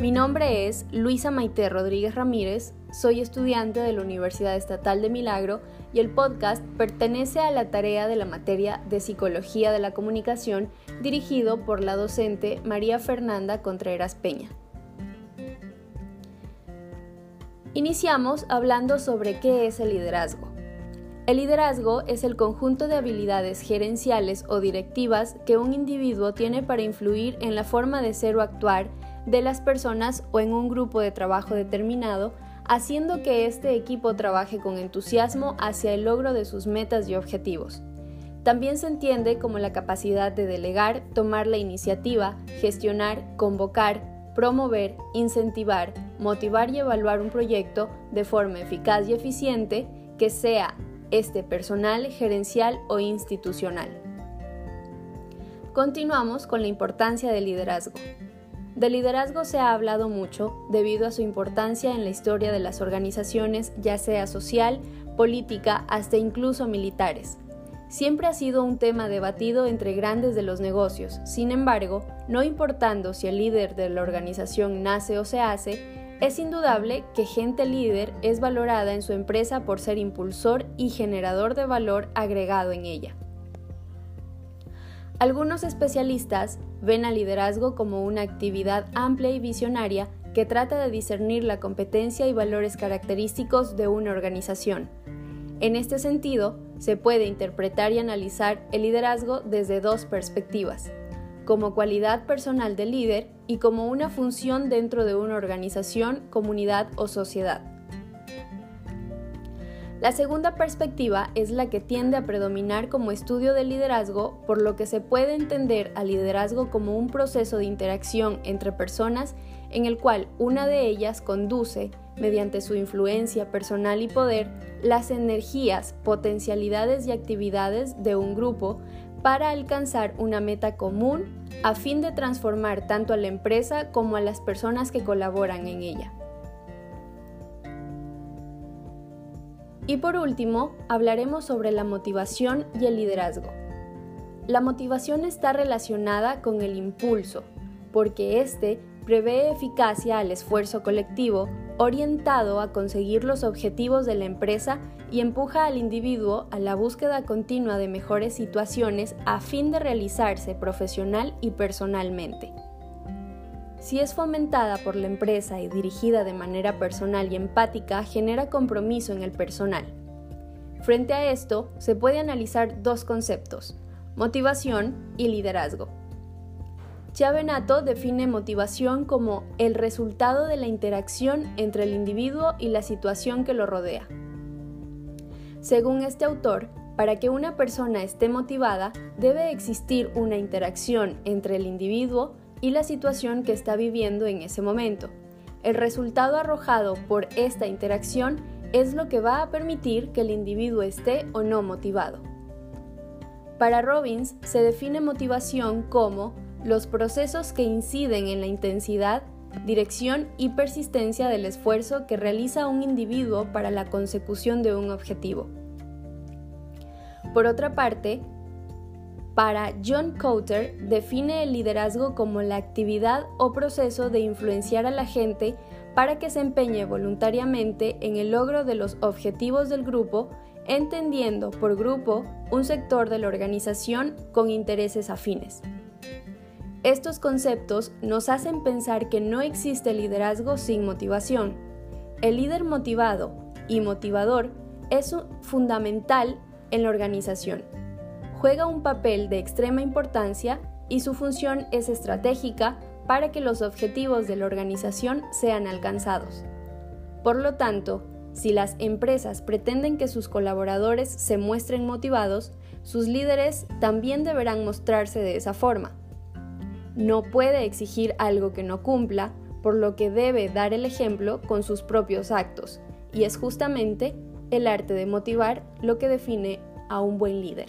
Mi nombre es Luisa Maite Rodríguez Ramírez, soy estudiante de la Universidad Estatal de Milagro y el podcast pertenece a la tarea de la materia de Psicología de la Comunicación dirigido por la docente María Fernanda Contreras Peña. Iniciamos hablando sobre qué es el liderazgo. El liderazgo es el conjunto de habilidades gerenciales o directivas que un individuo tiene para influir en la forma de ser o actuar de las personas o en un grupo de trabajo determinado, haciendo que este equipo trabaje con entusiasmo hacia el logro de sus metas y objetivos. También se entiende como la capacidad de delegar, tomar la iniciativa, gestionar, convocar, promover, incentivar, motivar y evaluar un proyecto de forma eficaz y eficiente que sea este personal, gerencial o institucional. Continuamos con la importancia del liderazgo. De liderazgo se ha hablado mucho debido a su importancia en la historia de las organizaciones, ya sea social, política, hasta incluso militares. Siempre ha sido un tema debatido entre grandes de los negocios, sin embargo, no importando si el líder de la organización nace o se hace, es indudable que gente líder es valorada en su empresa por ser impulsor y generador de valor agregado en ella. Algunos especialistas ven al liderazgo como una actividad amplia y visionaria que trata de discernir la competencia y valores característicos de una organización. En este sentido, se puede interpretar y analizar el liderazgo desde dos perspectivas, como cualidad personal del líder y como una función dentro de una organización, comunidad o sociedad. La segunda perspectiva es la que tiende a predominar como estudio del liderazgo, por lo que se puede entender al liderazgo como un proceso de interacción entre personas en el cual una de ellas conduce, mediante su influencia personal y poder, las energías, potencialidades y actividades de un grupo para alcanzar una meta común a fin de transformar tanto a la empresa como a las personas que colaboran en ella. Y por último, hablaremos sobre la motivación y el liderazgo. La motivación está relacionada con el impulso, porque éste prevé eficacia al esfuerzo colectivo orientado a conseguir los objetivos de la empresa y empuja al individuo a la búsqueda continua de mejores situaciones a fin de realizarse profesional y personalmente. Si es fomentada por la empresa y dirigida de manera personal y empática, genera compromiso en el personal. Frente a esto, se puede analizar dos conceptos, motivación y liderazgo. Chiavenato define motivación como el resultado de la interacción entre el individuo y la situación que lo rodea. Según este autor, para que una persona esté motivada, debe existir una interacción entre el individuo y la situación que está viviendo en ese momento. El resultado arrojado por esta interacción es lo que va a permitir que el individuo esté o no motivado. Para Robbins se define motivación como los procesos que inciden en la intensidad, dirección y persistencia del esfuerzo que realiza un individuo para la consecución de un objetivo. Por otra parte, para John Cotter define el liderazgo como la actividad o proceso de influenciar a la gente para que se empeñe voluntariamente en el logro de los objetivos del grupo, entendiendo por grupo un sector de la organización con intereses afines. Estos conceptos nos hacen pensar que no existe liderazgo sin motivación. El líder motivado y motivador es fundamental en la organización juega un papel de extrema importancia y su función es estratégica para que los objetivos de la organización sean alcanzados. Por lo tanto, si las empresas pretenden que sus colaboradores se muestren motivados, sus líderes también deberán mostrarse de esa forma. No puede exigir algo que no cumpla, por lo que debe dar el ejemplo con sus propios actos, y es justamente el arte de motivar lo que define a un buen líder.